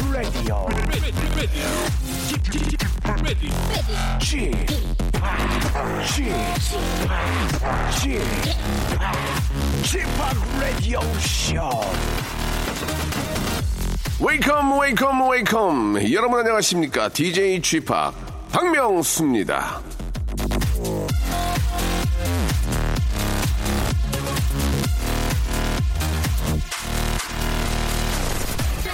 Radio. Show. 웨이컴 웨이컴 웨이컴 여러분 안녕하십니까 DJ 쥐팍 박명수입니다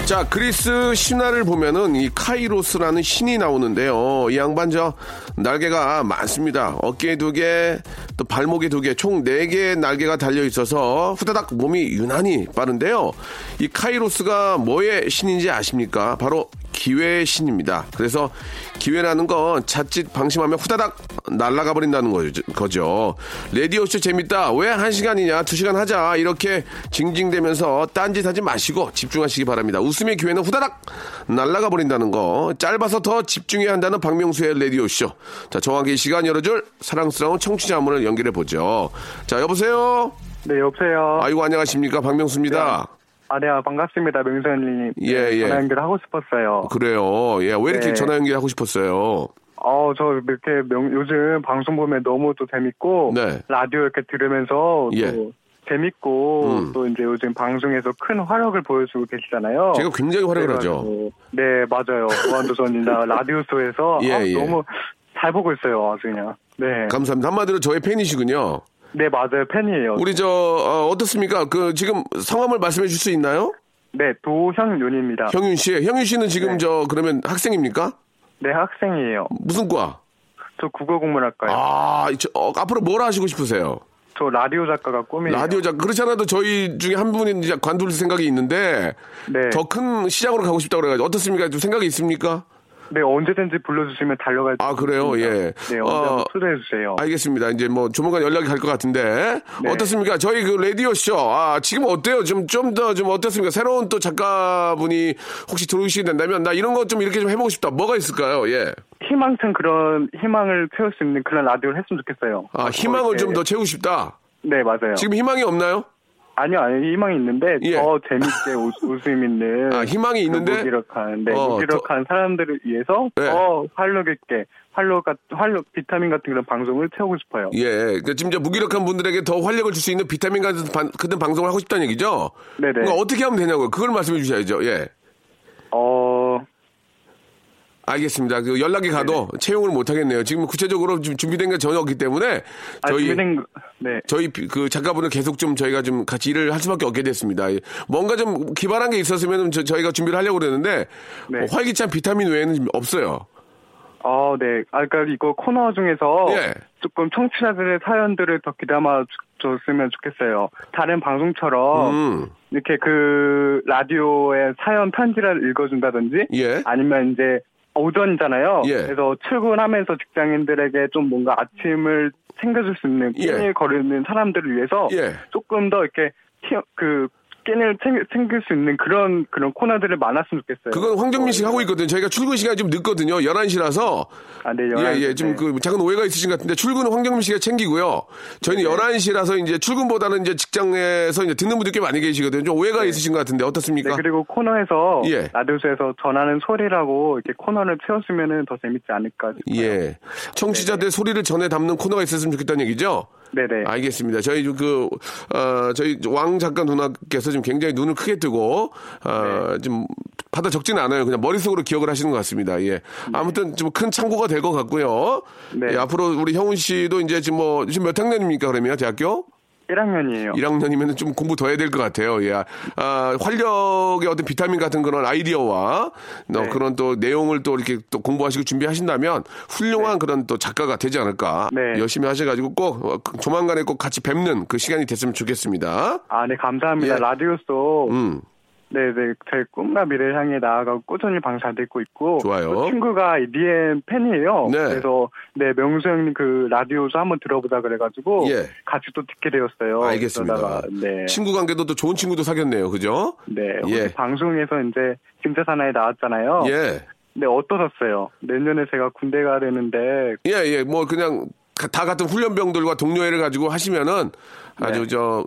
자, 그리스 신화를 보면은 이 카이로스라는 신이 나오는데요. 이 양반 저 날개가 많습니다. 어깨에 두 개, 또 발목에 두 개, 총 네 개의 날개가 달려 있어서 후다닥 몸이 유난히 빠른데요. 이 카이로스가 뭐의 신인지 아십니까? 바로 기회의 신입니다. 그래서 기회라는 건 자칫 방심하면 후다닥 날아가 버린다는 거죠. 레디오쇼 재밌다. 왜 한 시간이냐? 두 시간 하자. 이렇게 징징대면서 딴짓 하지 마시고 집중하시기 바랍니다. 웃음의 기회는 후다닥 날아가 버린다는 거. 짧아서 더 집중해야 한다는 박명수의 레디오쇼. 자, 정확히 시간 열어줄 사랑스러운 청취자 한 분을 연결해 보죠. 자, 여보세요? 네, 여보세요? 아이고, 안녕하십니까. 박명수입니다. 네. 아, 네, 반갑습니다. 명수님. 예, 예. 전화 연결하고 싶었어요. 그래요. 예, 왜 이렇게 네. 전화 연결하고 싶었어요? 어, 저 이렇게 명, 요즘 방송 보면 너무 또 재밌고, 네. 라디오 이렇게 들으면서 예. 또 재밌고, 음. 또 이제 요즘 방송에서 큰 활약을 보여주고 계시잖아요. 제가 굉장히 활약을 하죠. 네, 맞아요. 무한도전이나 라디오쇼에서 예, 아, 예. 너무 잘 보고 있어요. 아주 그냥. 네. 감사합니다. 한마디로 저의 팬이시군요. 네, 맞아요. 팬이에요. 우리 저 어, 떻습니까 그 지금 성함을 말씀해 줄수 있나요? 네, 도현윤입니다. 형윤 씨. 형윤 씨는 지금 네. 저 그러면 학생입니까? 네, 학생이에요. 무슨 과? 저 국어국문학과요. 아, 저, 어, 앞으로 뭘 하시고 싶으세요? 저 라디오 작가가 꿈이에요. 라디오 작 그렇지 않아도 저희 중에 한 분이 이제 관둘 생각이 있는데 네. 더 큰 시장으로 가고 싶다고 그래가지고 어떻습니까? 좀 생각이 있습니까? 네, 언제든지 불러주시면 달려갈 아, 그래요? 수 있습니다. 예. 네, 어, 초대해주세요. 알겠습니다. 이제 뭐 조만간 연락이 갈 것 같은데 네. 어떻습니까? 저희 그 라디오 쇼 아, 지금 어때요? 좀 좀 더 좀 어떻습니까? 새로운 또 작가분이 혹시 들어오시게 된다면 나 이런 거좀 이렇게 좀 해보고 싶다. 뭐가 있을까요? 예. 희망찬 그런 희망을 채울 수 있는 그런 라디오를 했으면 좋겠어요. 아 희망을 어, 좀 네. 더 채우고 싶다. 네, 맞아요. 지금 희망이 없나요? 아니요, 아니요. 희망이 있는데 예. 더 재밌게 웃, 웃음 있는 아, 희망이 있는데? 그 무기력한 네, 어, 무기력한 사람들을 위해서 네. 더 활력 있게 활력 같 활력 비타민 같은 그런 방송을 채우고 싶어요. 예. 그 지금 저 무기력한 분들에게 더 활력을 줄 수 있는 비타민 같은 반- 그런 방송을 하고 싶다는 얘기죠? 네네. 그러니까 어떻게 하면 되냐고요? 그걸 말씀해 주셔야죠. 예. 어, 알겠습니다. 그 연락이 가도 채용을 못 하겠네요. 지금 구체적으로 지금 준비된 게 전혀 없기 때문에 아, 저희 준비된 거- 네. 저희 비- 그 작가분을 계속 좀 저희가 좀 같이 일을 할 수밖에 없게 됐습니다. 예. 뭔가 좀 기발한 게 있었으면 저, 희가 준비를 하려고 그랬는데 네. 어, 활기찬 비타민 외에는 없어요. 어, 네. 아, 그러니까 이거 코너 중에서 예. 조금 청취자들의 사연들을 더 귀담아 주- 줬으면 좋겠어요. 다른 방송처럼 음. 이렇게 그 라디오에 사연 편지를 읽어준다든지 예. 아니면 이제 오전이잖아요. 예. 그래서 출근하면서 직장인들에게 좀 뭔가 아침을 챙겨줄 수 있는 예. 끼니를 거르는 사람들을 위해서 예. 조금 더 이렇게 티- 그 챙, 챙길 수 있는 그런 그런 코너들을 많았으면 좋겠어요. 그건 황정민 씨가 어, 하고 있거든요. 저희가 출근 시간이 좀 늦거든요. 11시라서. 아, 네, 예, 11시, 예. 좀 네. 그 작은 오해가 있으신 것 같은데 출근은 황정민 씨가 챙기고요. 저희는 네. 11시라서 이제 출근보다는 이제 직장에서 이제 듣는 분들 꽤 많이 계시거든요. 좀 오해가 있으신 것 같은데 어떻습니까? 네, 그리고 코너에서 예. 라디오쇼에서 전하는 소리라고 이렇게 코너를 채웠으면 더 재밌지 않을까 싶어요. 예. 청취자들 소리를 전해 담는 코너가 있었으면 좋겠다는 얘기죠? 네네. 알겠습니다. 저희 그, 어, 저희 왕 작가 누나께서 지금 굉장히 눈을 크게 뜨고, 어, 좀 받아 적지는 않아요. 그냥 머릿속으로 기억을 하시는 것 같습니다. 예. 아무튼 좀큰 참고가 될 것 같고요. 네. 예, 앞으로 우리 형훈 씨도 이제 지금 뭐, 지금 몇 학년입니까, 그러면 대학교? 1학년이에요. 1학년이면 좀 공부 더 해야 될 것 같아요. 예. 아, 활력의 어떤 비타민 같은 그런 아이디어와 또 네. 그런 또 내용을 또 이렇게 또 공부하시고 준비하신다면 훌륭한 그런 또 작가가 되지 않을까. 네. 열심히 하셔가지고 꼭 어, 조만간에 꼭 같이 뵙는 그 시간이 됐으면 좋겠습니다. 아, 네, 감사합니다. 예. 라디오쇼. 음. 네네, 제 꿈과 미래를 향해 나아가고 꾸준히 방송 잘 듣고 있고. 좋아요. 또 친구가 리엠 팬이에요. 네. 그래서, 네, 명수 형님 그 라디오쇼 한번 들어보자 그래가지고. 예. 같이 또 듣게 되었어요. 알겠습니다. 그러다가, 네. 친구 관계도 또 좋은 친구도 사귀었네요. 그죠? 네. 예. 방송에서 이제 김태 사나에 나왔잖아요. 예. 네, 어떠셨어요? 내년에 제가 군대 가야 되는데. 예, 예. 뭐 그냥 가- 다 같은 훈련병들과 동료애를 가지고 하시면은 아주 네. 저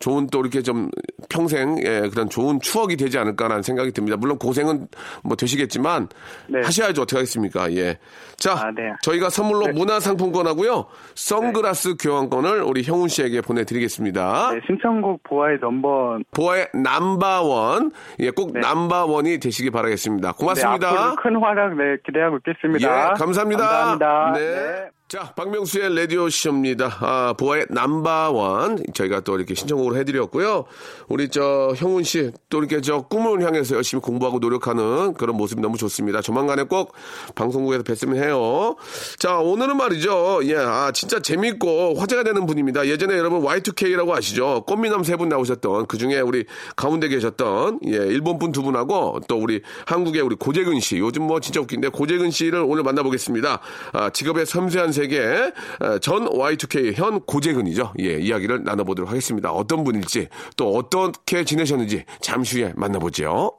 좋은 또 이렇게 좀 평생 예, 그런 좋은 추억이 되지 않을까라는 생각이 듭니다. 물론 고생은 뭐 되시겠지만 네. 하셔야죠. 어떻게 하겠습니까? 예. 자, 아, 네. 저희가 선물로 네. 문화상품권하고요. 선글라스 교환권을 우리 형훈 씨에게 보내드리겠습니다. 네, 신청곡 보아의 넘버 보아의 남바원. 예, 꼭 네. 남바원이 되시기 바라겠습니다. 네, 고맙습니다. 큰 활약 네, 기대하고 있겠습니다. 예, 감사합니다. 감사합니다. 네. 네. 자, 박명수의 라디오 쇼입니다. 아, 보아의 남바원. 저희가 또 이렇게 신청곡으로 해드렸고요. 우리 저 형훈 씨, 또 이렇게 저 꿈을 향해서 열심히 공부하고 노력하는 그런 모습이 너무 좋습니다. 조만간에 꼭 방송국에서 뵀으면 해요. 자, 오늘은 말이죠. 예, 아, 진짜 재밌고 화제가 되는 분입니다. 예전에 여러분 Y2K라고 아시죠? 꽃미남 세 분 나오셨던 그 중에 우리 가운데 계셨던 예, 일본 분 두 분하고 또 우리 한국의 우리 고재근 씨. 요즘 뭐 진짜 웃긴데 고재근 씨를 오늘 만나보겠습니다. 아, 직업의 섬세한 세계 아, 전 Y2K 현 고재근이죠. 예, 이야기를 나눠보도록 하겠습니다. 어떤 분일지 또 어떻게 지내셨는지 잠시 후에 만나보죠.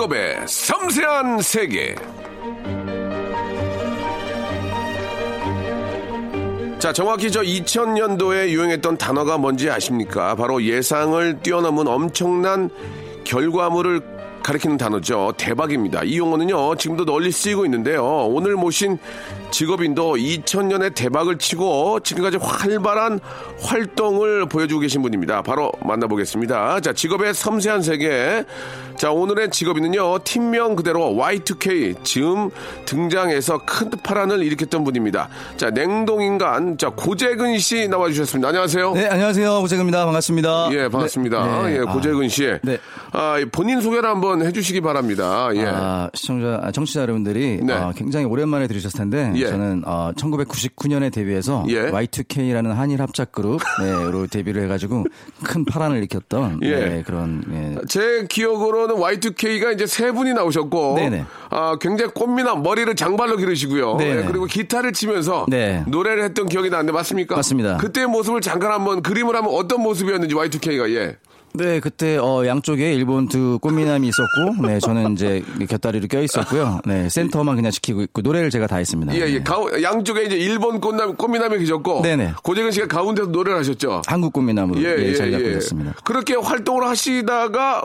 직업의 섬세한 세계. 자, 정확히 저 2000년도에 유행했던 단어가 뭔지 아십니까? 바로 예상을 뛰어넘은 엄청난 결과물을 가리키는 단어죠. 대박입니다. 이 용어는요, 지금도 널리 쓰이고 있는데요. 오늘 모신 직업인도 2000년에 대박을 치고 지금까지 활발한 활동을 보여주고 계신 분입니다. 바로 만나보겠습니다. 자, 직업의 섬세한 세계. 자, 오늘의 직업인은요, 팀명 그대로 Y2K, 즈음 등장해서 큰 파란을 일으켰던 분입니다. 자, 냉동인간, 자, 고재근 씨 나와주셨습니다. 안녕하세요. 네, 안녕하세요. 고재근입니다. 반갑습니다. 예, 반갑습니다. 네, 네. 예, 아, 고재근 씨. 네. 아, 본인 소개를 한번 해주시기 바랍니다. 예. 아, 시청자, 아, 청취자 여러분들이 네. 어, 굉장히 오랜만에 들으셨을 텐데 예. 저는 어, 1999년에 데뷔해서 예. Y2K라는 한일 합작 그룹으로 데뷔를 해가지고 큰 파란을 일으켰던 예. 네, 그런 예. 제 기억으로는 Y2K가 이제 세 분이 나오셨고, 네네. 아, 굉장히 꽃미남 머리를 장발로 기르시고요. 예, 그리고 기타를 치면서 네. 노래를 했던 기억이 나는데 맞습니까? 맞습니다. 그때의 모습을 잠깐 한번 그림을 하면 어떤 모습이었는지 Y2K가 예. 네, 그때 어, 양쪽에 일본 두 꽃미남이 있었고, 네, 저는 이제 곁다리로 껴 있었고요. 네, 센터만 그냥 지키고 있고 노래를 제가 다 했습니다. 예, 예. 네. 가, 양쪽에 이제 일본 꽃남, 꽃미남이 계셨고, 네네. 고재근 씨가 가운데서 노래를 하셨죠. 한국 꽃미남으로 예, 예, 예, 자리가 예. 불렸습니다. 그렇게 활동을 하시다가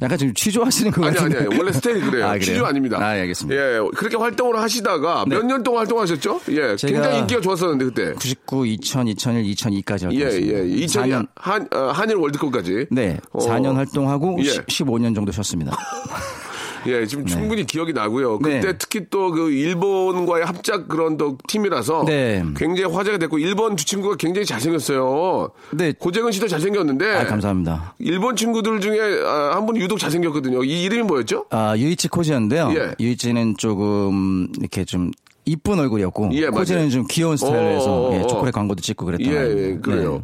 약간 지금 취조하시는 것 아니 같은데. 아니 원래 스타일이 그래요. 아, 그래요? 취조 아닙니다. 아, 알겠습니다. 예, 그렇게 활동을 하시다가 네. 몇년 동안 활동하셨죠? 예, 굉장히 인기가 좋았었는데 그때. 99, 2000, 2001, 2002까지 예, 활동했습니다. 예. 2000년 4년. 한 어, 한일 월드컵까지. 네, 어. 4년 활동하고 예. 15년 정도 쉬었습니다. 예, 지금 충분히 기억이 나고요. 그때 네. 특히 또 그 일본과의 합작 그런 또 팀이라서 네. 굉장히 화제가 됐고 일본 두 친구가 굉장히 잘생겼어요. 네. 고재근 씨도 잘생겼는데 아, 감사합니다. 일본 친구들 중에 아, 한 분이 유독 잘생겼거든요. 이 이름이 뭐였죠? 아, 유이치 코지였는데요. 예. 유이치는 조금 이렇게 좀 이쁜 얼굴이었고 예, 코지는 맞아요. 좀 귀여운 스타일로 해서 어, 어, 예, 어. 초콜릿 광고도 찍고 그랬던 예. 예, 그래요.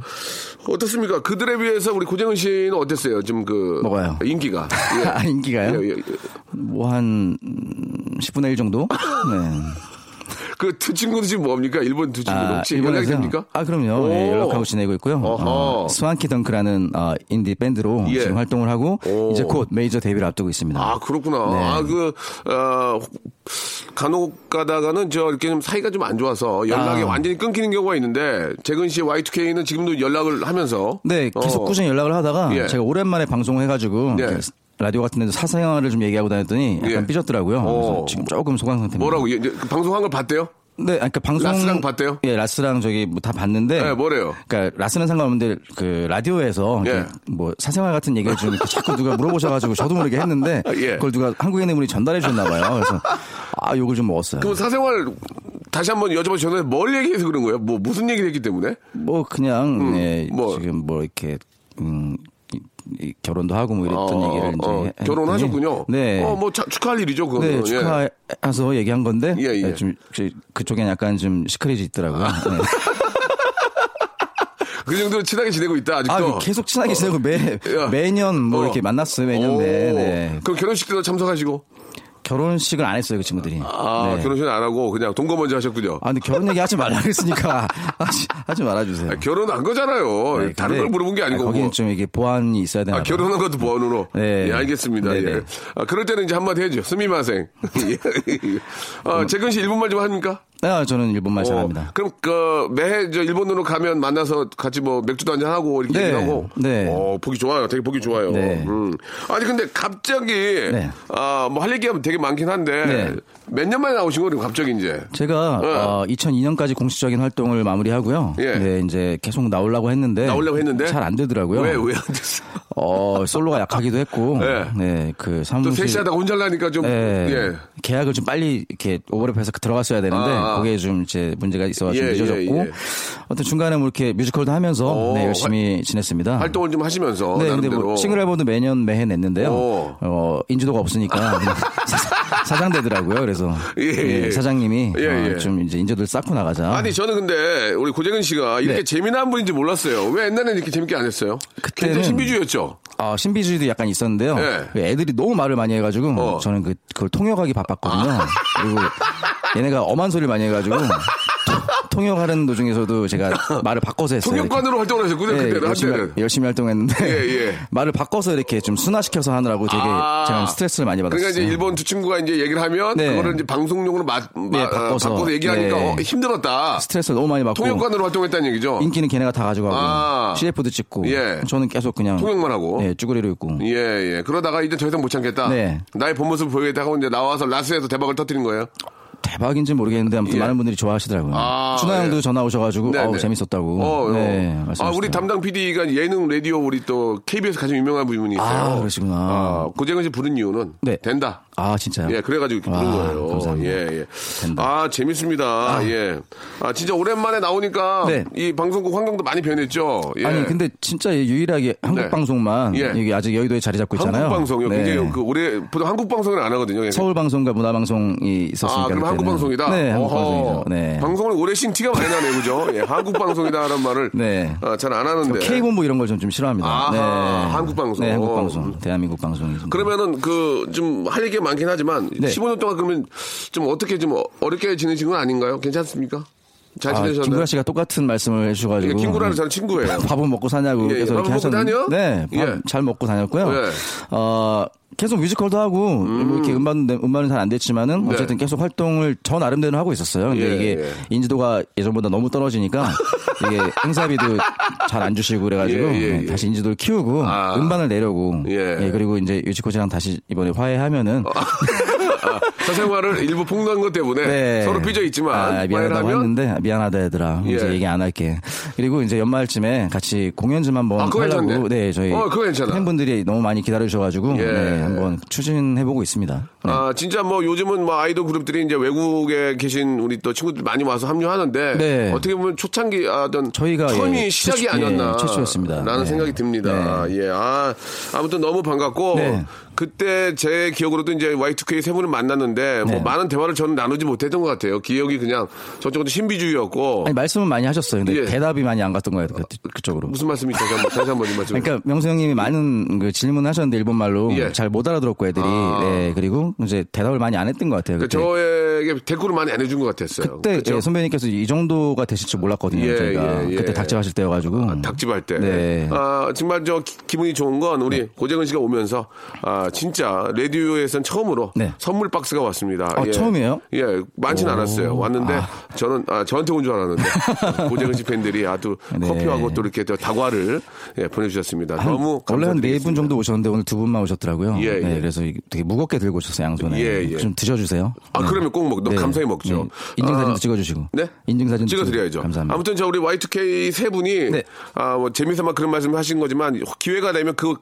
네. 어떻습니까? 그들에 비해서 우리 고재근 씨는 어땠어요? 좀 그 뭐가요? 인기가. 아, 인기가요? 예, 예, 예. 뭐한 10분의 1 정도? 네. 그 두 친구도 지금 뭡니까? 일본 두 친구 아, 혹시 연락이? 됩니까? 아, 그럼요. 예, 오. 연락하고 지내고 있고요. 어, 스완키 덩크라는 어, 인디 밴드로 예. 지금 활동을 하고 오. 이제 곧 메이저 데뷔를 앞두고 있습니다. 아, 그렇구나. 네. 아, 그, 어, 간혹 가다가는 저 이렇게 좀 사이가 좀 안 좋아서 연락이 아. 완전히 끊기는 경우가 있는데, 재근 씨 Y2K는 지금도 연락을 하면서. 네, 계속 어. 꾸준히 연락을 하다가 예. 제가 오랜만에 방송해가지고 네. 라디오 같은 데서 사생활을 좀 얘기하고 다녔더니 약간 예. 삐졌더라고요. 어. 그래서 지금 조금 소강 상태입니다. 뭐라고, 예, 그 방송한 걸 봤대요? 네, 그러니까 방송 라스랑 봤대요? 예, 라스랑 저기 뭐 다 봤는데. 네, 뭐래요? 그러니까 라스는 상관없는데 그 라디오에서 예. 뭐 사생활 같은 얘기를 좀 자꾸 누가 물어보셔가지고 저도 모르게 했는데 예. 그걸 누가 한국인의 분이 전달해 주셨나 봐요. 그래서 아 욕을 좀 먹었어요. 그럼 사생활 다시 한번 여쭤봐 주셨는데 뭘 얘기해서 그런 거예요? 뭐 무슨 얘기를 했기 때문에? 뭐 그냥 예, 뭐. 지금 뭐 이렇게 음 결혼도 하고 뭐 이랬던 어, 얘기를 이제 어, 했더니 결혼하셨군요. 네. 어, 뭐 자- 축하할 일이죠, 그거는. 네, 예. 축하해서 얘기한 건데 예, 예. 네, 좀 그- 그쪽엔 약간 좀 secret이 있더라고요. 아. 네. 그 정도로 친하게 지내고 있다, 아직도. 아, 계속 친하게 지내고 매 야. 매년 뭐 어. 이렇게 만났어요. 매년 오. 매. 네. 그럼 결혼식 때도 참석하시고? 결혼식을 안 했어요, 그 친구들이. 아, 네. 결혼식은 안 하고 그냥 동거 먼저 하셨군요. 아, 근데 결혼 얘기 하지 말라 그랬으니까 하지, 하지 말아주세요. 아, 결혼한 거잖아요. 네, 다른 걸 물어본 게 아니고. 아, 거긴 뭐. 좀 이게 보안이 있어야 되나 아. 결혼한 것도 보안으로. 네. 예, 알겠습니다. 네네. 예. 아, 그럴 때는 이제 한마디 해줘. 스미마생. 예. 아, 재근 씨 일본말 좀 합니까? 아, 저는 일본말 잘합니다. 어, 그럼 그 매해 저 일본으로 가면 만나서 같이 뭐 맥주도 한잔 하고 이렇게 네. 얘기하고. 네. 어, 보기 좋아요. 되게 보기 좋아요. 네. 음. 아니 근데 갑자기 네. 아, 뭐 할 얘기가 되게 많긴 한데 네. 몇년 만에 나오신 거예요, 갑자기 이제. 제가 네. 어, 2002년까지 공식적인 활동을 마무리하고요. 예. 네, 이제 계속 나오려고 했는데 나오려고 했는데? 잘 안 되더라고요. 왜, 왜 안 됐어? 어, 솔로가 약하기도 했고, 네. 네, 그또 사무실 셋이하다가 혼자 하니까 좀, 네, 예. 계약을 좀 빨리 이렇게 오버랩해서 들어갔어야 되는데 아, 아. 그게 좀 이제 문제가 있어가지고 예, 늦어졌고 예, 예. 어떤 중간에 뭐 이렇게 뮤지컬도 하면서 오, 네, 열심히 지냈습니다. 활동을 좀 하시면서. 네, 근데 나름대로. 뭐 싱글 앨범도 매년 매해 냈는데요. 오. 어, 인지도가 없으니까 사, 장 되더라고요. 그래서 예, 예. 사장님이 예, 어, 예. 좀 이제 인지도를 쌓고 나가자. 아니 저는 근데 우리 고재근 씨가 이렇게 네. 재미난 분인지 몰랐어요. 왜 옛날에는 이렇게 재밌게 안 했어요? 그때는- 신비주의였죠. 아, 신비주의도 약간 있었는데요. 예. 애들이 너무 말을 많이 해가지고 어. 저는 그, 그걸 통역하기 바빴거든요. 그리고 얘네가 엄한 소리를 많이 해가지고 토- 통역하는 도중에서도 제가 말을 바꿔서 했어요. 통역관으로 활동을 하셨군요. 네, 그때는 열심히, 한때는. 열심히 활동했는데 예, 예. 말을 바꿔서 이렇게 좀 순화시켜서 하느라고 되게 아. 제가 스트레스를 많이 받았어요. 그러니까 이제 일본 두 친구가 이제 얘기를 하면 네. 그거를 이제 방송용으로 마, 마- 네, 아, 바꿔서. 바꿔서 얘기하니까 네. 어, 힘들었다. 스트레스를 너무 많이 받고 통역관으로 활동했다는 얘기죠. 인기는 걔네가 다 가져가고 아. CF도 찍고 예. 저는 계속 그냥 통역만 하고. 네, 쭈그리로 있고 예, 예. 그러다가 이제 더 이상 못 참겠다. 네. 나의 본 모습을 보여야겠다고 이제 나와서 라스에서 대박을 터뜨린 거예요. 대박인지 모르겠는데 아무튼 예. 많은 분들이 좋아하시더라고요. 아, 준하 형도 예. 전화 오셔가지고 네, 어우 네. 재밌었다고. 어, 네, 어. 아, 말씀하시더라고요. 우리 담당 PD가 예능 라디오 우리 또 KBS 가장 유명한 분이 있어요. 아, 그러시구나. 아, 고재근 씨 부른 이유는 네. 된다. 아 진짜요? 예, 그래가지고 이렇게 부른 와, 거예요. 감사합니다. 예, 예. 된다. 아, 재밌습니다. 예. 아, 진짜 오랜만에 나오니까 네. 이 방송국 환경도 많이 변했죠. 예. 아니 근데 진짜 유일하게 한국 네. 방송만 예. 여기 아직 여의도에 자리 잡고 있잖아요. 한국 방송이요. 네. 굉장히 그 올해 보통 한국 방송을 안 하거든요. 예. 서울 방송과 문화 방송이 있었으니까. 아, 한국 그때는. 방송이다? 네, 한국. 방송이죠. 네. 방송을 오래 쉰 티가 많이 나네요, 그죠? 예, 한국 방송이다라는 말을 네. 잘안 하는데. K 본부 이런 걸 좀 좀 싫어합니다. 아하, 네. 한국 방송. 네, 한국 방송. 대한민국 방송이. 좀. 그러면은 그 좀 할 얘기가 많긴 하지만 네. 15년 동안 그러면 좀 어떻게 좀 어렵게 지내신 건 아닌가요? 괜찮습니까? 잘 아, 지내셨나요? 김구라 씨가 똑같은 말씀을 해주셔가지고. 이게 김구라는 저는 친구예요. 밥은 먹고 사냐고 예, 예. 계속 밥은 이렇게 먹고 하셨는데. 다녀? 네, 밥 예. 잘 먹고 다녔고요. 예. 어, 계속 뮤지컬도 하고 뭐 이렇게 음반 음반은 잘 안 됐지만은 네. 어쨌든 계속 활동을 저 나름대로 하고 있었어요. 근데 예, 이게 예. 인지도가 예전보다 너무 떨어지니까 이게 행사비도 잘 안 주시고 그래가지고 예, 예, 네, 예. 다시 인지도를 키우고 아. 음반을 내려고 예. 예, 그리고 이제 유지코치랑 다시 이번에 화해하면은 아, 사생활을 일부 폭로한 것 때문에 네. 서로 삐져 있지만 아, 미안하다고 하면 했는데 미안하다 얘들아 이제 예. 얘기 안 할게 그리고 이제 연말쯤에 같이 공연 좀 한번 아, 그거 하려고 괜찮네. 네 저희 어. 팬분들이 너무 많이 기다려 주셔가지고 예. 네, 한번 추진해 보고 있습니다 네. 아, 진짜 뭐 요즘은 뭐 아이돌 그룹들이 이제 외국에 계신 우리 또 친구들 많이 와서 합류하는데 네. 어떻게 보면 초창기 어떤 저희가, 처음이 예, 시작이 최초- 아니었나 예, 최초였습니다. 라는 네. 생각이 듭니다. 예. 아, 아무튼 너무 반갑고 네. 그때 제 기억으로도 이제 Y2K 세 분을 만났는데 뭐 네. 많은 대화를 저는 나누지 못했던 것 같아요. 기억이 그냥 저쪽은 신비주의였고 아니 말씀은 많이 하셨어요 근데 예. 대답이 많이 안 갔던 거예요 그, 그쪽으로 무슨 말씀이죠? 다시 한번 다시 한번 이 말씀. 그러니까 명수 형님이 많은 그 질문을 하셨는데 일본 말로 예. 잘못 알아들었고 애들이 아. 네 그리고 이제 대답을 많이 안 했던 것 같아요 그 그때. 저에게 대꾸를 많이 안 해준 것 같았어요. 그때 그렇죠? 예, 선배님께서 이 정도가 되실 줄 몰랐거든요. 예, 저희가 예, 예. 그때 닭집 하실 때여가지고 닭집 할 때. 네. 아, 정말 저 기- 기분이 좋은 건 우리 고재근 씨가 오면서 아, 진짜 라디오에선 처음으로 네. 선물 박스가 왔습니다. 아, 처음이에요? 예, 많진 오. 않았어요. 왔는데 아. 저는 아, 저한테 온 줄 알았는데 고재근 씨 팬들이 아주 네. 커피하고 또 이렇게 또 다과를 예, 보내주셨습니다. 너무 원래 한 네. 분 정도 오셨는데 오늘 두 분만 오셨더라고요. 예, 네, 예. 그래서 되게 무겁게 들고 오셨어요 양손에. 예, 예. 좀 드셔주세요. 아, 네. 그러면 꼭 먹, 네. 감사히 먹죠. 네. 인증사진도 아, 찍어주시고. 네? 인증사진 찍어드려야죠. 감사합니다. 아무튼 저 우리 Y2K 세 분이 네. 아, 뭐 재미삼아 그런 말씀 하신 거지만 기회가 되면 그,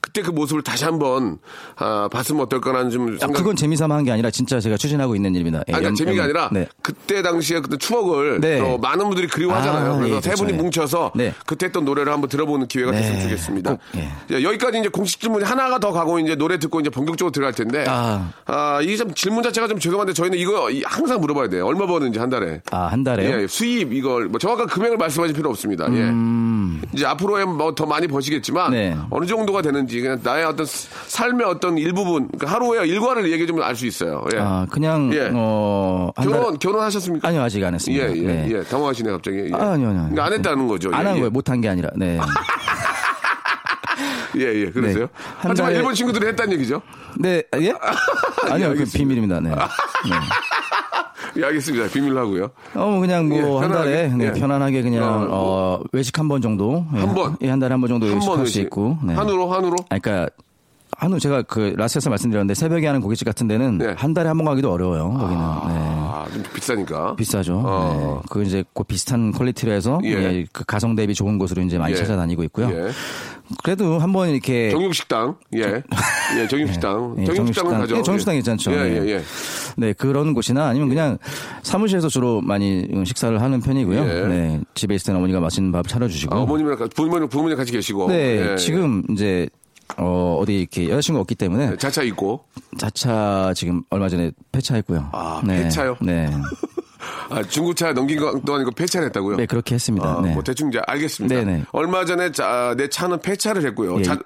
그 그때 그 모습을 다시 한번 아, 봤으면 어떨까라는 좀 아, 생각. 그건 재미 삼아 한 게 아니라 진짜 제가 추진하고 있는 일입니다. 예, 아니, 그러니까 연- 재미가 연- 아니라 네. 그때 당시에 그때 추억을 네. 또 많은 분들이 그리워하잖아요. 아, 그래서 예, 세 그렇죠. 분이 예. 뭉쳐서 네. 그때 했던 노래를 한번 들어보는 기회가 네. 됐으면 좋겠습니다. 꼭, 예. 자, 여기까지 이제 공식 질문이 하나가 더 가고 이제 노래 듣고 이제 본격적으로 들어갈 텐데 아. 아, 이게 좀 질문 자체가 좀 죄송한데 저희는 이거 이- 항상 물어봐야 돼요. 얼마 버는지 한 달에. 아, 한 달에요? 예, 수입 이걸 뭐 정확한 금액을 말씀하실 필요 없습니다. 예. 이제 앞으로에 뭐 더 많이 버시겠지만 음. 네. 어느 정도가 되는지 그냥 나의 어떤 스- 삶의 어떤 일부분 그러니까 하루에 일과를 얘기해 주면 알 수 있어요. 예. 아, 그냥 예. 어, 한 달- 결혼 결혼하셨습니까? 아니요, 아직 안 했습니다. 예, 예, 네. 예. 당황하시네 갑자기. 예. 아, 아니요, 아니요. 그러니까 안 했다는 거죠. 안 예, 한 예. 거예요. 못한 게 아니라. 네. 예, 예. 그러세요? 네. 한 하지만 달에- 일본 친구들이 했다는 얘기죠. 네, 예? 아니요, 그 알겠습니다. 비밀입니다. 네. 네. 예, 알겠습니다. 비밀로 하고요. 어, 뭐 그냥 뭐 예, 한 편안하게. 달에 네, 예. 편안하게 그냥 어, 어, 외식 한 번 정도. 예, 한 번? 예, 한 달에 한 번 정도 외식할 수 외식. 있고. 네. 한우로 한우로. 아니, 그러니까 한우 제가 그 라스에서 말씀드렸는데 새벽에 하는 고깃집 같은 데는 네. 한 달에 한 번 가기도 어려워요. 거기는. 네. 아, 좀 비싸니까. 비싸죠. 어. 네. 그 이제 그 비슷한 퀄리티로 해서 예. 예, 그 가성 대비 좋은 곳으로 이제 많이 예. 찾아다니고 있고요. 예. 그래도 한번 이렇게 정육식당. 예. 예, 정육식당. 예, 정육식당은 정육식당. 가죠. 예, 정육식당 괜찮죠. 예, 네. 예, 예. 네, 그런 곳이나 아니면 그냥 사무실에서 주로 많이 식사를 하는 편이고요. 예. 네, 집에 있을 때는 어머니가 맛있는 밥 차려주시고. 아, 어머님이랑 부모님, 부모님 같이 계시고. 네, 예, 지금 이제 어, 어디 이렇게 여자친구 없기 때문에 예. 자차 있고. 자차 지금 얼마 전에 폐차했고요. 아, 네. 폐차요? 네. 아, 중고차 넘긴 것도 아니고 폐차를 했다고요? 네, 그렇게 했습니다. 아, 네. 뭐 대충 이제 알겠습니다. 네네. 얼마 전에 자, 내 차는 폐차를 했고요. 예. 자-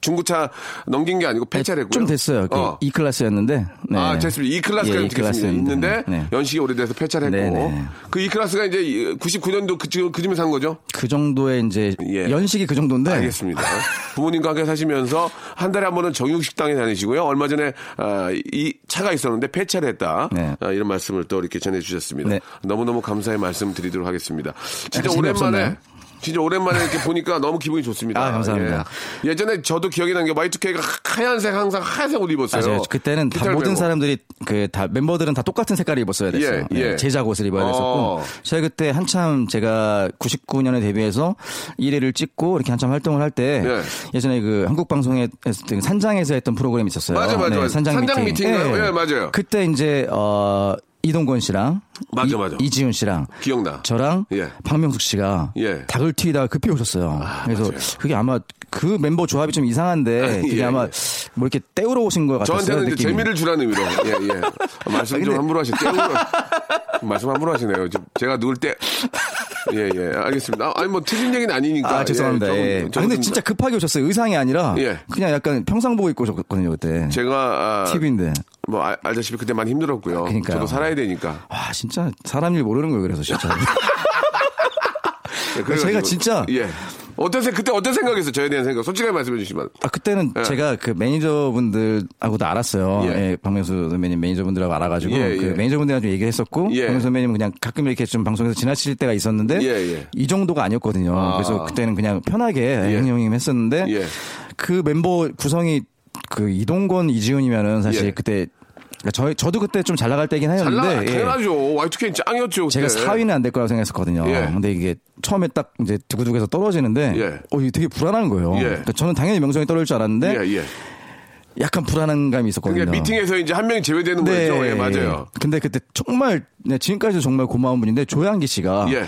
중고차 넘긴 게 아니고 폐차를 했고요. 좀 됐어요. 그 어. E 클래스였는데. 네. 아, 됐습니다. E 클래스가 예, 예, E. 있는데 네. 연식이 오래돼서 폐차를 했고 네네. 그 E 클래스가 이제 99년도 그, 그쯤에 산 거죠? 그 정도의 이제 예. 연식이 그 정도인데. 알겠습니다. 부모님과 함께 사시면서 한 달에 한 번은 정육식당에 다니시고요. 얼마 전에 아, 이 차가 있었는데 폐차를 했다. 네. 아, 이런 말씀을 또 이렇게 전해주셨습니다. 네. 너무너무 감사의 말씀 드리도록 하겠습니다. 진짜 약간 오랜만에? 진짜 오랜만에 이렇게 보니까 너무 기분이 좋습니다. 아, 감사합니다. 예. 전에 저도 기억이 나는 게 Y2K가 하얀색 항상 하얀색 옷 입었어요. 맞아요. 그때는 다 모든 메고. 사람들이 그 다 멤버들은 다 똑같은 색깔을 입었어야 됐어요. 예, 예. 네, 제작 옷을 입어야 됐었고 어. 제가 그때 한참 제가 99년에 데뷔해서 1위를 찍고 이렇게 한참 활동을 할 때 예. 예전에 그 한국 방송에 때 산장에서 했던 프로그램이 있었어요. 네, 맞아, 맞아, 맞아. 산장, 산장 미팅. 미팅인가요? 예, 맞아요. 그때 이제 어 이동건 씨랑 맞아, 이, 맞아. 이지훈 씨랑 기억나. 저랑 예. 박명숙 씨가 예. 닭을 튀기다가 급히 오셨어요. 그래서 맞아요. 그게 아마 그 멤버 조합이 좀 이상한데 그게 예, 아마 예. 뭐 이렇게 때우러 오신 것 같았어요. 저한테는 이제. 재미를 주라는 의미로. 예, 예. 말씀 좀 근데- 함부로 하시, 떼우로. 말씀 함부로 하시네요. 제가 누굴 때. 예, 예. 알겠습니다. 아, 아니, 뭐, 틀린 얘기는 아니니까. 아, 죄송합니다. 예, 예. 아, 근데 진짜 급하게 오셨어요. 의상이 아니라 예. 그냥 약간 평상복 입고 오셨거든요, 그때. 제가, 아, TV인데. 뭐, 알- 알다시피 그때 많이 힘들었고요. 그러니까요. 저도 살아야 되니까. 와, 진짜 사람 일 모르는 거예요, 그래서 진짜. 예, 그래가지고- 제가 진짜- 예. 어떤, 생- 그때 어떤 생각이었어요? 저에 대한 생각. 솔직하게 말씀해 주시면. 아, 그때는 예. 제가 그 매니저분들하고도 알았어요. 예. 예. 박명수 선배님 매니저분들하고 알아가지고 예, 그 예. 매니저분들이랑 좀 얘기를 했었고 예. 박명수 선배님 은 그냥 가끔 이렇게 좀 방송에서 지나칠 때가 있었는데 예, 예. 이 정도가 아니었거든요. 아. 그래서 그때는 그냥 편하게 형님 형님 했었는데 예. 그 멤버 구성이 그 이동건 이지훈이면은 사실 예. 그때 그러니까 저 저도 그때 좀 잘 나갈 때긴 잘 나, 하였는데 예. 당연하죠. Y2K 짱이었죠. 그때. 제가 4위는 안 될 거라고 생각했었거든요. 예. 근데 이게 처음에 딱 이제 두구두구해서 떨어지는데 예. 어 이게 되게 불안한 거예요. 예. 그러니까 저는 당연히 명성이 떨어질 줄 알았는데 예, 예. 약간 불안한 감이 있었거든요. 그러니까 미팅에서 이제 한 명이 제외되는 네. 거죠. 예, 맞아요. 근데 그때 정말 네, 지금까지도 정말 고마운 분인데 조양기 씨가 예.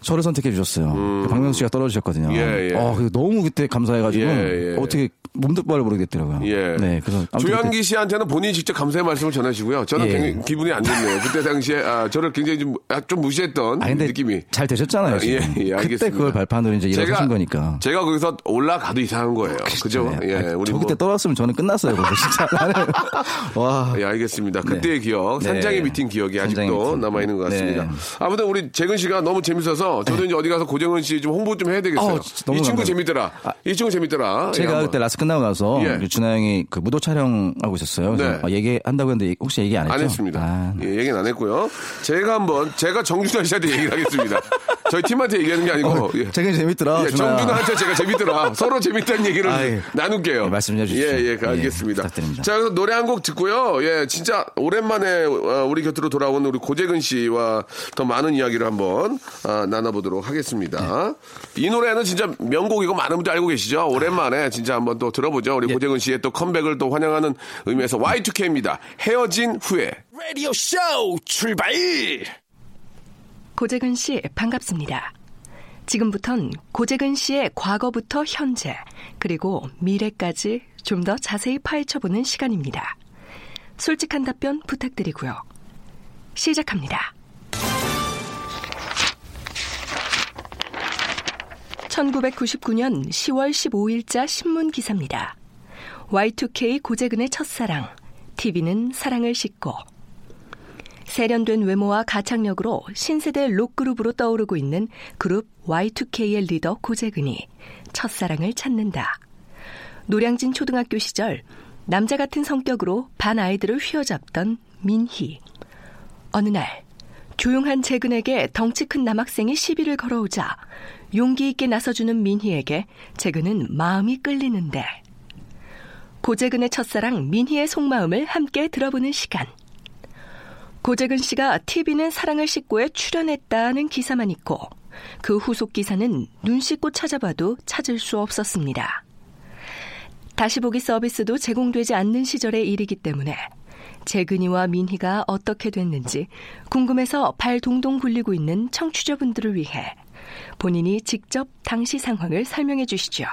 저를 선택해 주셨어요. 방명수 씨가 떨어지셨거든요. 음. 예, 예. 어, 그래서 너무 그때 감사해가지고 예, 예. 어떻게 몸도 바를 모르겠더라고요. 예. 네, 그래서 조양기 씨한테는 본인이 직접 감사의 말씀을 전하시고요. 저는 예. 굉장히 기분이 안 좋네요. 그때 당시에 아, 저를 굉장히 좀, 아, 좀 무시했던 아 근데 느낌이. 잘 되셨잖아요. 아. 예, 예, 그때 알겠습니다. 그걸 발판으로 이제 일어서신 거니까. 제가 거기서 올라가도 이상한 거예요. 그죠? 네. 예, 아, 우리 저 뭐. 그때 떨어졌으면 저는 끝났어요. 진짜 나는 와. 예, 알겠습니다. 그때의 기억, 네. 산장의 미팅 기억이 아직도 미팅. 남아 있는 것 같습니다. 네. 아무튼 우리 재근 씨가 너무 재밌어서 저도 이제 어디 가서 고정은 씨 좀 홍보 좀 해야 되겠어요. 너무 이 친구 감사합니다. 재밌더라. 이 친구 재밌더라. 예, 제가. 그때 라스 끝나고 나서 예. 준하 형이 그 무도 촬영하고 있었어요. 그래서 네. 아, 얘기한다고 했는데 혹시 얘기 안 했죠? 안 했습니다. 아, 예, 얘기는 안 했고요. 제가 한번 제가 정준하 씨한테 얘기를 하겠습니다. 저희 팀한테 얘기하는 게 아니고 어, 예. 되게 재밌더라. 예. 정준하한테 제가 재밌더라. 서로 재밌다는 얘기를 아유. 나눌게요. 예, 말씀 좀 해주십시오. 예, 예, 알겠습니다. 자, 그래서 노래 한 곡 듣고요. 예, 진짜 오랜만에 어, 우리 곁으로 돌아온 우리 고재근 씨와 더 많은 이야기를 한번 아, 나눠보도록 하겠습니다. 이 노래는 진짜 명곡이고 많은 분들 알고 계시죠? 오랜만에 진짜 한번 또또 들어보죠. 우리 고재근 씨의 또 컴백을 또 환영하는 의미에서 Y2K입니다. 헤어진 후에. 라디오 쇼 출발 고재근 씨 반갑습니다. 지금부턴 고재근 씨의 과거부터 현재 그리고 미래까지 좀 더 자세히 파헤쳐보는 시간입니다. 솔직한 답변 부탁드리고요. 시작합니다. 1999년 10월 15일자 신문 기사입니다. Y2K 고재근의 첫사랑, TV는 사랑을 싣고 세련된 외모와 가창력으로 신세대 록그룹으로 떠오르고 있는 그룹 Y2K의 리더 고재근이 첫사랑을 찾는다. 노량진 초등학교 시절 남자 같은 성격으로 반 아이들을 휘어잡던 민희. 어느 날 조용한 재근에게 덩치 큰 남학생이 시비를 걸어오자 용기 있게 나서주는 민희에게 재근은 마음이 끌리는데 고재근의 첫사랑 민희의 속마음을 함께 들어보는 시간. 고재근 씨가 TV는 사랑을 싣고에 출연했다는 기사만 있고 그 후속 기사는 눈 씻고 찾아봐도 찾을 수 없었습니다. 다시 보기 서비스도 제공되지 않는 시절의 일이기 때문에 재근이와 민희가 어떻게 됐는지 궁금해서 발 동동 굴리고 있는 청취자분들을 위해 본인이 직접 당시 상황을 설명해 주시죠.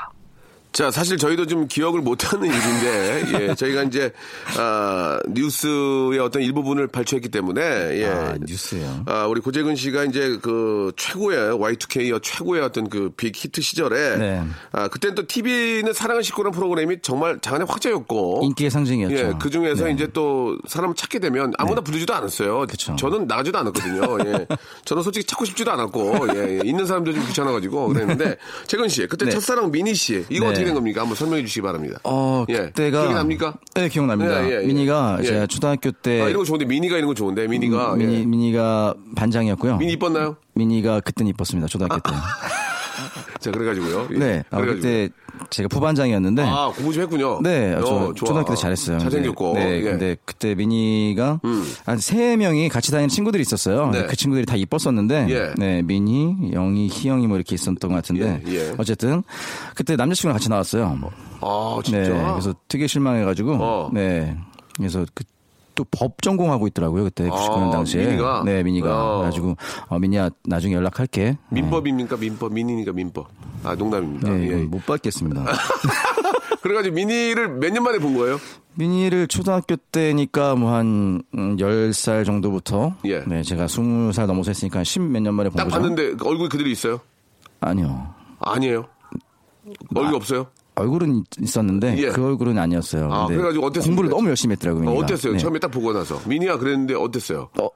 자, 사실 저희도 좀 기억을 못하는 일인데, 예, 저희가 이제, 아, 뉴스의 어떤 일부분을 발췌했기 때문에, 예. 아, 뉴스요. 아, 우리 고재근 씨가 이제 그 최고의 Y2K의 최고의 어떤 그 빅 히트 시절에, 네. 아, 그때는 또 TV는 사랑을 싣고라는 프로그램이 정말 장안의 화제였고, 인기의 상징이었죠. 예, 그 중에서 네. 이제 또 사람 찾게 되면 아무나 부르지도 않았어요. 그쵸. 저는 나가지도 않았거든요. 예. 저는 솔직히 찾고 싶지도 않았고, 예, 예. 있는 사람들 좀 귀찮아가지고 그랬는데, 재근 씨, 그때 네. 첫사랑 미니 씨, 이거 네. 어떻게 된 겁니까? 한번 설명해 주시기 바랍니다. 어, 예. 그때가 기억이 납니까? 네, 기억납니다. 예, 예, 예. 미니가 예. 제가 초등학교 때 아, 이런 거 좋은데, 미니가 이런 거 좋은데, 미니가. 음, 미니 예. 미니가 반장이었고요. 미니 이뻤나요? 미니가 그땐 이뻤습니다. 초등학교 때. 자, 그래가지고요. 예. 네. 아, 그래가지고. 그때 제가 부반장이었는데 아, 공부 좀 했군요. 네, 어, 저 좋아. 초등학교 때 잘했어요. 잘생겼고. 네, 예. 음. 근데 그때 미니가 한세 명이 같이 다니는 친구들이 있었어요. 네. 그 친구들이 다 이뻤었는데, 예. 네, 미니, 영희, 희영이 뭐 이렇게 있었던 것 같은데, 예, 예. 어쨌든 그때 남자친구랑 같이 나왔어요. 아, 진짜. 네, 그래서 되게 실망해가지고, 어. 네, 그래서 그. 또 법 전공하고 있더라고요 그때 99년 아, 당시에 미니가? 네 미니가 어. 그래가지고 어, 미니야 나중에 연락할게 네. 민법입니까? 민법. 미니니까 민법. 아, 농담입니다. 네, 예. 이건 못 받겠습니다 그래가지고 미니를 몇 년 만에 본 거예요? 미니를 초등학교 때니까 뭐 한 10살 정도부터 예. 네, 제가 20살 넘어서 했으니까 10몇 년 만에 본딱 거죠. 봤는데 그 얼굴 그대로 있어요? 아니요. 아니에요. 얼굴 없어요? 얼굴은 있었는데 예. 그 얼굴은 아니었어요. 아, 그래가지고 어땠습니까? 공부를 너무 열심히 했더라고요. 어. 어땠어요? 네. 처음에 딱 보고 나서. 미니야 그랬는데 어땠어요? 어,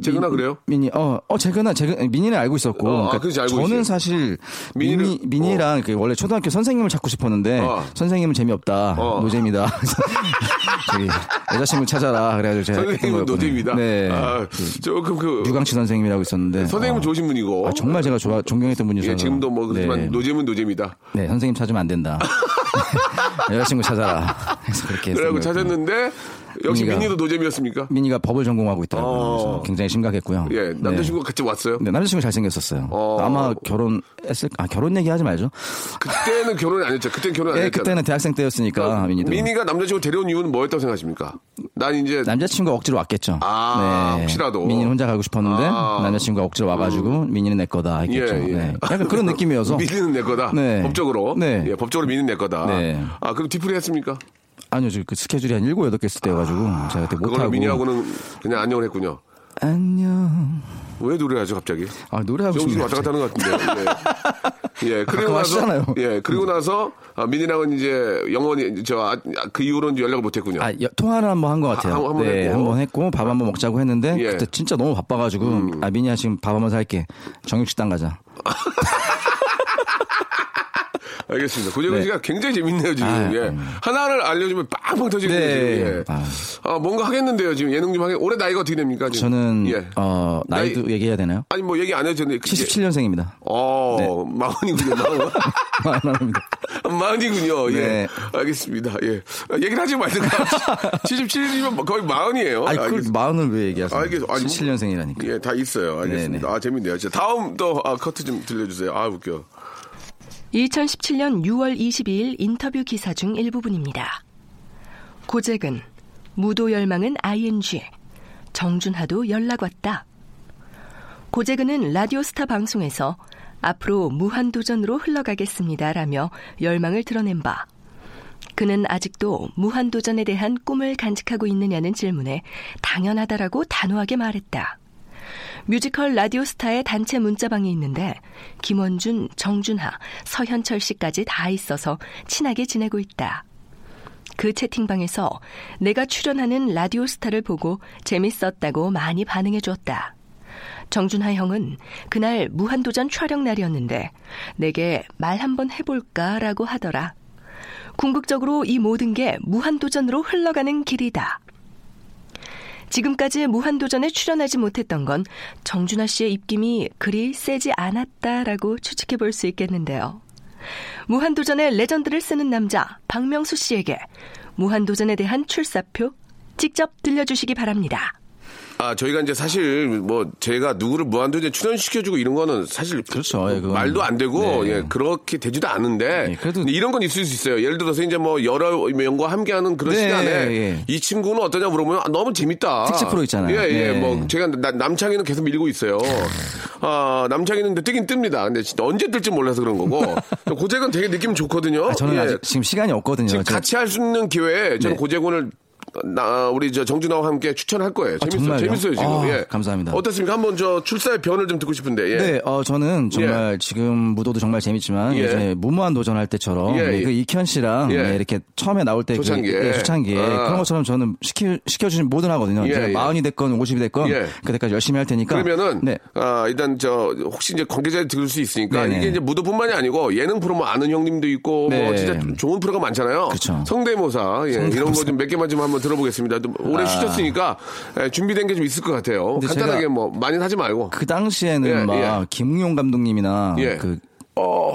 재근아 미- 그래요? 미니 어, 어 재근아 재근 미니는 알고 있었고. 그러니까 어, 아, 그렇지, 알고 저는 있어요. 사실 미니를- 미니 미니랑 그 원래 초등학교 선생님을 찾고 싶었는데 어. 선생님은 재미없다. 어. 노잼이다. 저기 여자친구 찾아라. 그래가지고 제가 선생님은. 노잼이다. 네. 아, 조금 그 유광치 선생님이라고 있었는데 선생님은 어. 좋으신 분이고. 아, 정말 제가 좋아 존경했던 분이셔서 예, 지금도 뭐 그렇지만 네. 노잼은 노잼이다. 네, 선생님 찾으면 안 된다. 여자친구 찾아라. 그래서 그렇게 했었거든요. 찾았는데 역시 미니가- 미니도 노잼이었습니까? 미니가 법을 전공하고 있더라고요. 어. 그래서 굉장히 심각했고요. 예, 남자친구가 같이 왔어요. 네, 네, 남자친구 잘생겼었어요. 어. 아마 결혼했을, 아, 결혼 얘기하지 말죠. 그때는 결혼이 아니었죠. 그때는 결혼 안 예, 했잖아요. 그때는 대학생 때였으니까, 미니도. 미니가 남자친구 데려온 이유는 뭐였다고 생각하십니까? 난 이제 남자친구가 억지로 왔겠죠. 아, 혹시라도. 미니는 혼자 가고 싶었는데, 아. 남자친구가 억지로 와가지고, 미니는 내 거다 했겠죠. 예, 예. 네. 약간 그런 느낌이어서. 미니는 내 거다. 네. 법적으로. 네. 예, 법적으로 미니는 내 거다. 네. 아, 그럼 뒤풀이 했습니까? 아니요, 저그 스케줄이 한 7, 8개 있을 때여가지고, 제가 그때 못하고. 미니하고는 그냥 안녕을 했군요. 안녕. 왜 노래하죠, 갑자기? 아, 노래하고 싶네요. 왔다 갔다 하는 것 같은데. 예. 예, 그리고 나서. 하시잖아요. 예, 그리고 나서, 아, 민이랑은 이제 영원히, 저, 아, 그 이후로는 연락을 못 했군요. 아, 여- 통화를 한번 한 것 같아요. 한- 한번 네, 했고. 한번 했고 밥 한번 먹자고 했는데 예. 음. 그때 진짜 너무 바빠가지고 아 미니야 지금 밥 한번 살게 정육식당 가자. 알겠습니다. 고재근 네. 씨가 굉장히 재밌네요, 지금. 아, 예. 음. 하나를 알려주면 빵빵 터지거든요, 네. 지금. 예. 아. 아, 뭔가 하겠는데요, 지금. 예능 좀 하겠, 올해 나이가 어떻게 됩니까, 지금? 저는 예. 어 나이도 나이- 얘기해야 되나요? 아니, 뭐 얘기 안 해도 되는데. 그게- 77년생입니다. 어, 마흔이군요, 마흔. 마흔입니다. 마흔이군요, 예. 네. 알겠습니다, 예. 아, 얘기를 하지 말든가. 77이면 거의 마흔이에요. 아니 알겠습니다. 마흔을 왜 얘기하세요? 알겠- 아니, 뭐- 77년생이라니까. 예, 다 있어요. 알겠습니다. 네네. 아, 재밌네요. 자, 다음 또 아, 커트 좀 들려주세요. 아, 웃겨. 2017년 6월 22일 인터뷰 기사 중 일부분입니다. 고재근, 무도 열망은 ing, 정준하도 연락 왔다. 고재근은 라디오스타 방송에서 앞으로 무한도전으로 흘러가겠습니다라며 열망을 드러낸 바, 그는 아직도 무한도전에 대한 꿈을 간직하고 있느냐는 질문에 당연하다라고 단호하게 말했다. 뮤지컬 라디오스타의 단체 문자방이 있는데 김원준, 정준하, 서현철 씨까지 다 있어서 친하게 지내고 있다. 그 채팅방에서 내가 출연하는 라디오스타를 보고 재밌었다고 많이 반응해 주었다. 정준하 형은 그날 무한도전 촬영 날이었는데 내게 말 한번 해볼까라고 하더라. 궁극적으로 이 모든 게 무한도전으로 흘러가는 길이다. 지금까지 무한도전에 출연하지 못했던 건 정준하 씨의 입김이 그리 세지 않았다라고 추측해 볼 수 있겠는데요. 무한도전의 레전드를 쓰는 남자 박명수 씨에게 무한도전에 대한 출사표 직접 들려주시기 바랍니다. 아, 저희가 이제 사실 뭐 제가 누구를 무한도전에 출연시켜주고 이런 거는 사실 그렇죠. 예, 그건- 말도 안 되고 네. 예, 그렇게 되지도 않은데 네, 그래도- 이런 건 있을 수 있어요. 예를 들어서 이제 뭐 여러 명과 함께하는 그런 네, 시간에 예. 이 친구는 어떠냐 물어보면 아, 너무 재밌다. 특집 프로 있잖아요. 예, 예. 네. 뭐 제가 나- 남창희는 계속 밀고 있어요. 아, 남창희는 근데 뜨긴 뜹니다. 근데 진짜 언제 뜰지 몰라서 그런 거고 고재근 되게 느낌 좋거든요. 아, 저는 예. 아직 지금 시간이 없거든요. 지금 저- 같이 할 수 있는 기회에 저는 네. 고재곤을 나 우리 저 정준하와 함께 추천할 거예요. 아, 재밌어요. 정말요? 재밌어요 지금. 아, 예. 감사합니다. 어떻습니까? 한번 저 출사의 변을 좀 듣고 싶은데. 예. 네, 어, 저는 정말 지금 무도도 정말 재밌지만 예. 예전에 무모한 도전할 때처럼 예, 네, 예. 그 이현 씨랑 예. 네, 이렇게 처음에 나올 때 초창기에. 그, 네, 초창기에 아. 그런 것처럼 저는 시켜 시켜주신 뭐든 하거든요. 예, 제가 예. 마흔이 됐건 50이 됐건 예. 그때까지 열심히 할 테니까. 그러면은 네. 아, 일단 저 혹시 이제 관계자들이 들을 수 있으니까 네네. 이게 이제 무도뿐만이 아니고 예능 프로 뭐 아는 형님도 있고 뭐 네. 진짜 좀 좋은 프로가 많잖아요. 그쵸. 성대모사 예, 이런 거. 좀 몇 개만 좀 한번 들어보겠습니다. 좀 오래 아. 쉬셨으니까 예, 준비된 게 좀 있을 것 같아요. 간단하게 뭐 많이는 하지 말고. 그 당시에는 예, 막 예. 김웅용 감독님이나 예. 그 어,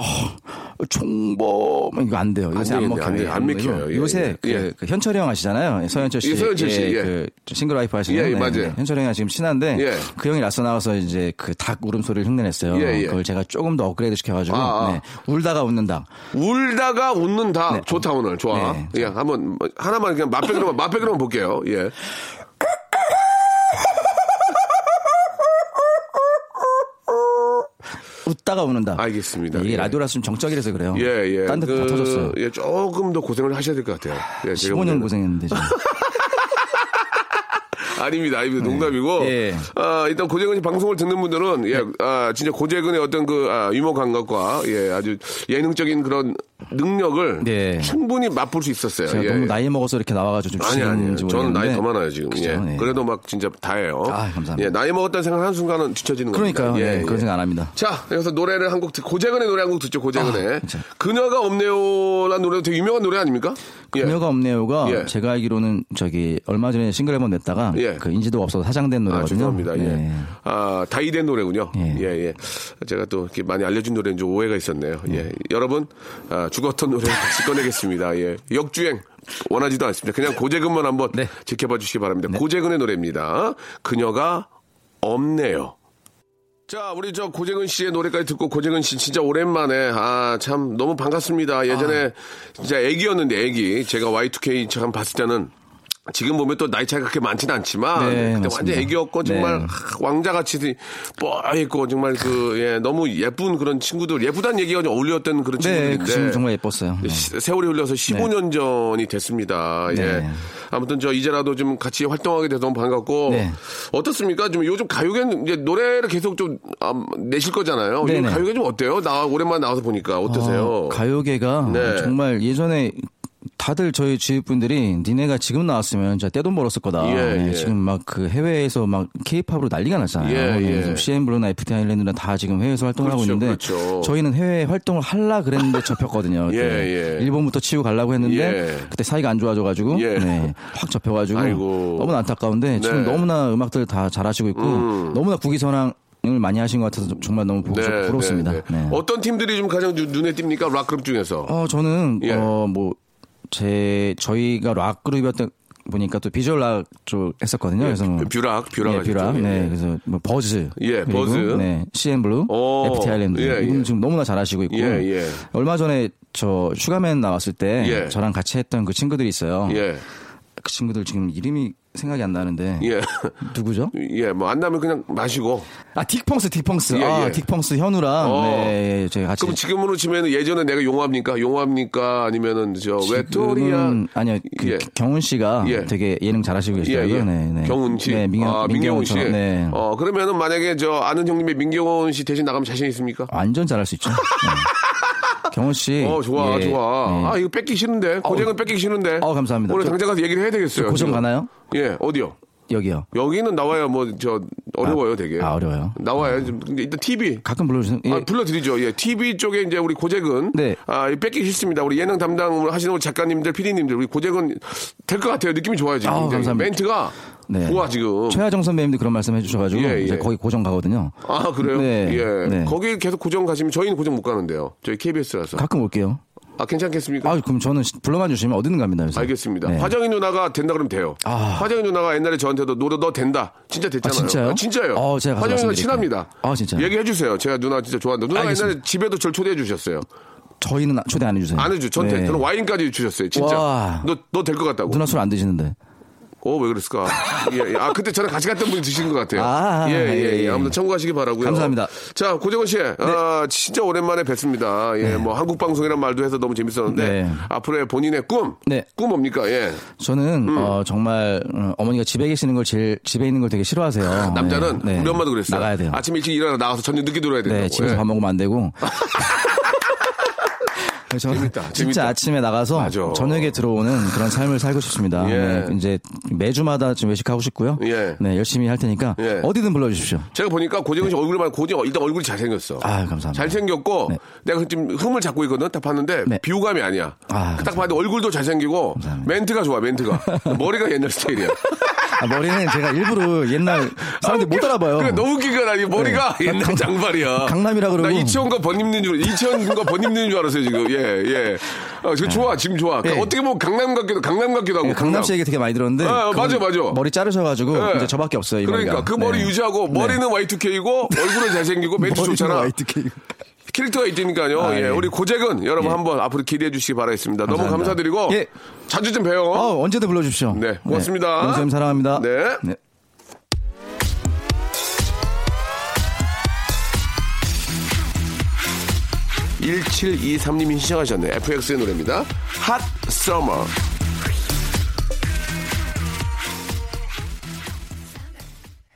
총범 이거 안 돼요. 요새 안 안, 먹혀요. 안 돼, 안 먹혀요. 예, 요새 예. 그, 예. 그 현철이 형 아시잖아요. 서현철 씨. 예, 서현철 씨, 예. 그 싱글 와이프 하시는 예, 예, 맞아요. 현철이 형이랑 지금 친한데 예. 그 형이 낯서 나와서 이제 그 닭 울음소리를 흉내냈어요. 예, 예. 그걸 제가 조금 더 업그레이드 시켜 가지고 아, 아. 네. 울다가 웃는 닭. 울다가 웃는다. 네. 좋다 오늘 좋아. 네. 예, 한번 뭐, 하나만 그냥 맛배기로만 맛배기로만 볼게요. 예. 웃다가 우는 닭. 알겠습니다. 네, 이게 예. 라디오라서 좀 정적이라서 그래요. 예, 예. 딴데다 터졌어요. 예, 조금 더 고생을 하셔야 될 것 같아요. 예, 제가 15년 보기에는. 고생했는데 지금. 아닙니다, 아닙니다. 농담이고. 예. 아, 일단 고재근 씨 방송을 듣는 분들은, 예, 아, 진짜 고재근의 어떤 그, 아, 유머 감각과, 예, 아주 예능적인 그런 능력을 네. 충분히 맛볼 수 있었어요. 제가 예. 너무 나이 먹어서 이렇게 나와가지고 좀 아니, 아니요. 지치는지 저는 나이. 더 많아요, 지금. 예. 네. 그래도 막 진짜 다예요. 아, 감사합니다. 예, 나이 먹었다는 생각 한 순간은 뒤처지는 겁니다. 그러니까요. 예, 네, 그런 예. 생각 안 합니다. 자, 여기서 노래를 한 곡, 듣, 고재근의 노래 한 곡 듣죠, 고재근의. 아. 그녀가 없네요라는 노래 되게 유명한 노래 아닙니까? 예. 그녀가 없네요가 예. 제가 알기로는 저기 얼마 전에 싱글 앨범 냈다가 예. 그 인지도가 없어서 사장된 아, 노래거든요. 죄송합니다. 예. 네. 아, 다이된 노래군요. 예. 예. 예, 제가 또 이렇게 많이 알려준 노래인 줄 오해가 있었네요. 예. 여러분, 아, 죽었던 노래 다시 꺼내겠습니다. 예. 역주행. 원하지도 않습니다. 그냥 고재근만 한번 네. 지켜봐 주시기 바랍니다. 고재근의 노래입니다. 그녀가 없네요. 자, 우리 저 고재근 씨의 노래까지 듣고 고재근 씨 진짜 오랜만에 아, 참 너무 반갑습니다. 예전에 진짜 애기였는데 애기. 제가 Y2K 참 봤을 때는 지금 보면 또 나이 차이가 그렇게 많지는 않지만 네, 그때 맞습니다. 완전 애기였고 정말 네. 하, 왕자같이 뻐있고 정말 그 예, 너무 예쁜 그런 친구들 예쁘다는 얘기가 좀 어울렸던 그런 네, 친구들인데 그 친구 정말 예뻤어요. 네. 시- 세월이 흘러서 15년 전이 됐습니다. 예. 네. 아무튼 저 이제라도 좀 같이 활동하게 돼서 너무 반갑고 네. 어떻습니까? 좀 요즘 가요계는 이제 노래를 계속 좀 아, 내실 거잖아요. 요즘. 가요계 좀 어때요? 나 오랜만에 나와서 보니까 어떠세요? 어, 가요계가 네. 정말 예전에 다들 저희 주위 분들이 니네가 지금 나왔으면 진짜 떼돈 벌었을 거다. 예, 네, 예. 지금 막 그 해외에서 막 케이팝으로 난리가 났잖아요. 예, 네, 예. 지금 CM 블루나 FT 아일랜드나 다 지금 해외에서 활동을 하고 그렇죠, 있는데 그렇죠. 저희는 해외 활동을 할라 그랬는데 접혔거든요. 예. 예. 일본부터 치고 가려고 했는데 예. 그때 사이가 안 좋아져 가지고 예. 네, 확 접혀 가지고 아이고. 너무나 안타까운데 지금 네. 음. 너무나 음악들 다 잘하시고 있고 너무나 국위선양을 많이 하신 것 같아서 정말 너무 보고 네, 부럽습니다. 네, 네. 네. 어떤 팀들이 좀 가장 눈- 눈에 띕니까? 락 그룹 중에서. 어, 저는, 예. 어, 뭐, 제, 저희가 락 그룹이었다 보니까 또 비주얼 락 쪽 했었거든요. 그래서 뭐 뷰락, 뷰락 예. 뷰락. 예, 네, 예. 그래서 뭐 버즈. 예, 그리고, 버즈. 네, CN 블루, 오, FT 아일랜드. 예, 이분 예. 지금 너무나 잘하시고 있고. 예, 예. 얼마 전에 저 슈가맨 나왔을 때 예. 저랑 같이 했던 그 친구들이 있어요. 예, 그 친구들 지금 이름이 생각이 안 나는데 예. 누구죠? 예, 뭐 안 나면 그냥 마시고. 아 딕펑스, 딕펑스. 예, 아 예. 딕펑스 현우랑 어. 네, 제가 같이. 그럼 지금으로 치면 예전에 내가 용합니까? 용합니까? 아니면은 저 외톨이야? 아니요 그 예. 경훈 씨가 예. 되게 예능 잘하시고 예, 계시더라고요. 예. 네, 네. 경훈 씨? 네, 민경, 아, 민경훈 씨. 네. 어, 그러면은 만약에 저 아는 형님의 민경훈 씨 대신 나가면 자신 있습니까? 완전 잘할 수 있죠. 네. 경훈 씨. 어, 좋아, 예, 좋아. 네. 아, 이거 뺏기 싫은데. 고쟁은 뺏기 싫은데. 어, 감사합니다. 오늘 저- 당장 가서 얘기를 해야 되겠어요. 고정. 가나요? 예, 어디요? 여기요. 여기는 나와야 뭐, 저, 어려워요, 되게. 아, 어려워요. 나와야. 좀, 근데 일단 TV. 가끔 불러주세요. 예. 아, 불러드리죠. 예. TV 쪽에 이제 우리 고잭은. 네. 아, 이 뺏기 싫습니다. 우리 예능 담당 하시는 우리 작가님들, PD님들, 우리 고잭은 될것 같아요. 느낌이 좋아요, 지금. 굉장히. 감사합니다. 멘트가 네. 좋아, 지금. 최하정 선배님도 그런 말씀 해주셔가지고 예, 예. 이제 거기 고정 가거든요. 아, 그래요? 네. 예. 네. 거기 계속 고정 가시면 저희는 고정 못 가는데요. 저희 KBS라서. 가끔 올게요. 아, 괜찮겠습니까? 아, 그럼 저는 시- 불러만 주시면 어디든 갑니다. 그래서. 알겠습니다. 네. 화정이 누나가 된다 그러면 돼요. 아. 화정이 누나가 옛날에 저한테도 노래 너 된다. 진짜 됐잖아요. 아, 진짜요? 진짜요. 어, 제가 화정이 누나. 친합니다. 아, 진짜요? 얘기해 주세요. 제가 누나 진짜 좋아한다. 누나가 알겠습니다. 옛날에 집에도 절 초대해 주셨어요. 저희는 초대 안 해주세요. 안 해주. 전테 네. 저는 와인까지 주셨어요. 진짜. 와. 너너 될 것 같다고. 누나 술 안 드시는데. 어, 왜 그랬을까? 예, 예. 아, 그때 저랑 같이 갔던 분이 드신 것 같아요. 아, 예, 예, 예. 예, 예. 아무튼 참고하시기 바라고요. 감사합니다. 자, 고정원 씨, 아, 진짜 오랜만에 뵀습니다. 예, 뭐 한국 방송이란 말도 해서 너무 재밌었는데 네. 앞으로의 본인의 꿈, 네. 꿈 뭡니까? 예. 저는 음. 어, 정말 어, 어머니가 집에 계시는 걸 제일 집에 있는 걸 되게 싫어하세요. 남자는 네, 네. 우리 엄마도 그랬어요. 나가야 돼요. 아침 일찍 일어나 나가서 저녁 늦게 들어야 된다고. 네, 집에서 예. 밥 먹으면 안 되고. 그래서 저는 재밌다, 진짜 재밌다. 아침에 나가서 맞아. 저녁에 들어오는 그런 삶을 살고 싶습니다. 예. 네, 이제 매주마다 좀 외식하고 싶고요. 예. 네, 열심히 할 테니까 예. 어디든 불러주십시오. 제가 보니까 고정원 씨 얼굴만 고정 일단 얼굴이 잘 생겼어. 아, 감사합니다. 잘 생겼고 네. 내가 지금 흠을 잡고 있거든. 딱 봤는데 네. 비호감이 아니야. 아, 딱 봤는데 얼굴도 잘 생기고 멘트가 좋아. 멘트가 머리가 옛날 스타일이야. 아, 머리는 제가 일부러 옛날 사람들이 못 알아봐요. 그래, 너무 웃긴 건 아니 머리가 네. 옛날 강- 장발이야. 강남이라 그러고. 나 이치원과 번입는 줄, 이치원과 번입는 줄 알았어요 지금. 예, 예. 어, 지금 좋아, 지금 좋아. 네. 어떻게 보면 강남 같기도, 강남 같기도 하고. 네, 강남 씨 얘기 되게 많이 들었는데. 아, 맞아, 맞아. 머리 자르셔가지고 예. 이제 저밖에 없어요. 이 그러니까 머리가. 그 머리 네. 유지하고 네. 머리는 Y2K이고 얼굴은 잘생기고 멘트 좋잖아. Y2K. 캐릭터가 있으니까요. 아, 예, 예. 우리 고잭은 여러분 예. 한번 앞으로 기대해 주시기 바라겠습니다. 너무 감사합니다. 감사드리고 예. 자주 좀 봬요. 어, 언제든 불러주십시오. 네, 고맙습니다. 네, 사랑합니다. 네. 1723님이 신청하셨네. FX의 노래입니다. Hot summer.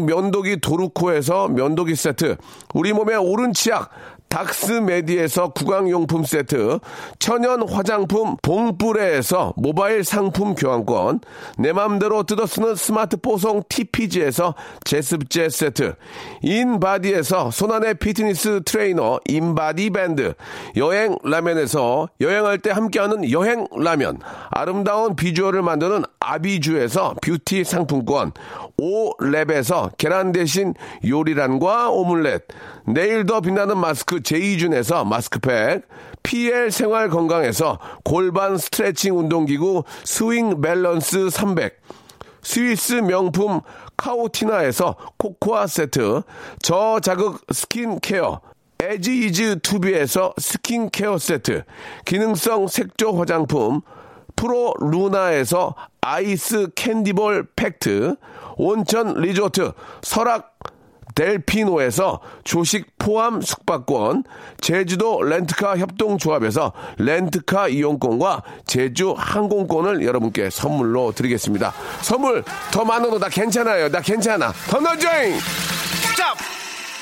면도기 도루코에서 면도기 세트, 우리 몸의 옳은 치약 닥스메디에서 구강용품 세트, 천연 화장품 봉뿌레에서 모바일 상품 교환권, 내 맘대로 뜯어쓰는 스마트 뽀송 TPG에서 제습제 세트, 인바디에서 손안의 피트니스 트레이너 인바디 밴드, 여행 라면에서 여행할 때 함께하는 여행 라면, 아름다운 비주얼을 만드는 아비주에서 뷰티 상품권, 오랩에서 계란 대신 요리란과 오믈렛, 내일 더 빛나는 마스크 제이준에서 마스크팩, PL 생활 건강에서 골반 스트레칭 운동기구 스윙 밸런스 300, 스위스 명품 카오티나에서 코코아 세트, 저자극 스킨케어, 에지이즈 투비에서 스킨케어 세트, 기능성 색조 화장품, 프로 루나에서 아이스 캔디볼 팩트, 온천 리조트 설악 델피노에서 조식 포함 숙박권, 제주도 렌트카 협동조합에서 렌트카 이용권과 제주 항공권을 여러분께 선물로 드리겠습니다. 선물 더 많아도 나 괜찮아요. 나 괜찮아. 더 넣어줘잉!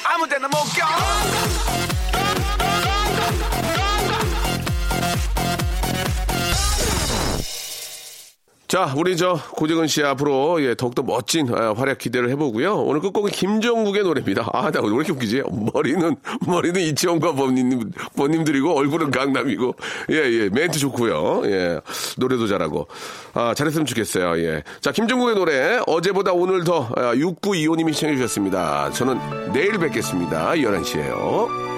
아무 데나 못 가. 자, 우리 저 고재근 씨 앞으로 예, 더욱더 멋진 아, 활약 기대를 해보고요. 오늘 끝곡은 김종국의 노래입니다. 아, 나 왜 이렇게 웃기지? 머리는 머리는 이치원과 범님 범님들이고 얼굴은 강남이고 예, 예, 멘트 좋고요. 예, 노래도 잘하고 아, 잘했으면 좋겠어요. 예, 자, 김종국의 노래 어제보다 오늘 더 아, 6925님이 시청해 주셨습니다. 저는 내일 뵙겠습니다. 11시에요.